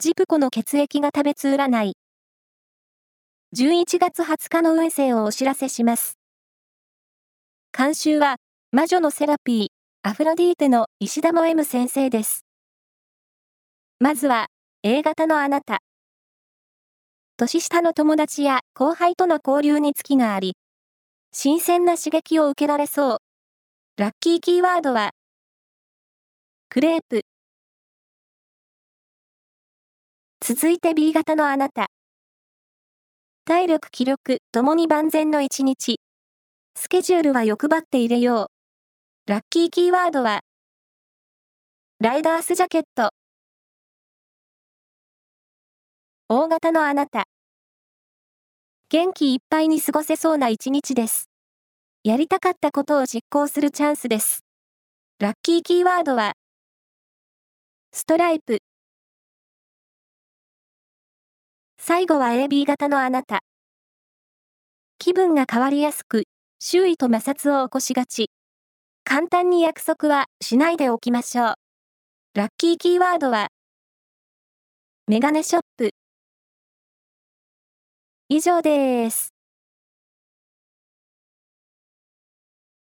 ジプコの血液が食べつ占い。11月20日の運勢をお知らせします。監修は、魔女のセラピー、アフロディーテの石田も M 先生です。まずは、A 型のあなた。年下の友達や後輩との交流に月があり、新鮮な刺激を受けられそう。ラッキーキーワードは、クレープ。続いて B 型のあなた。体力気力ともに万全の一日。スケジュールは欲張って入れよう。ラッキーキーワードは、ライダースジャケット。大型のあなた。元気いっぱいに過ごせそうな一日です。やりたかったことを実行するチャンスです。ラッキーキーワードは、ストライプ。最後は AB 型のあなた。気分が変わりやすく、周囲と摩擦を起こしがち。簡単に約束はしないでおきましょう。ラッキーキーワードは、メガネショップ。以上です。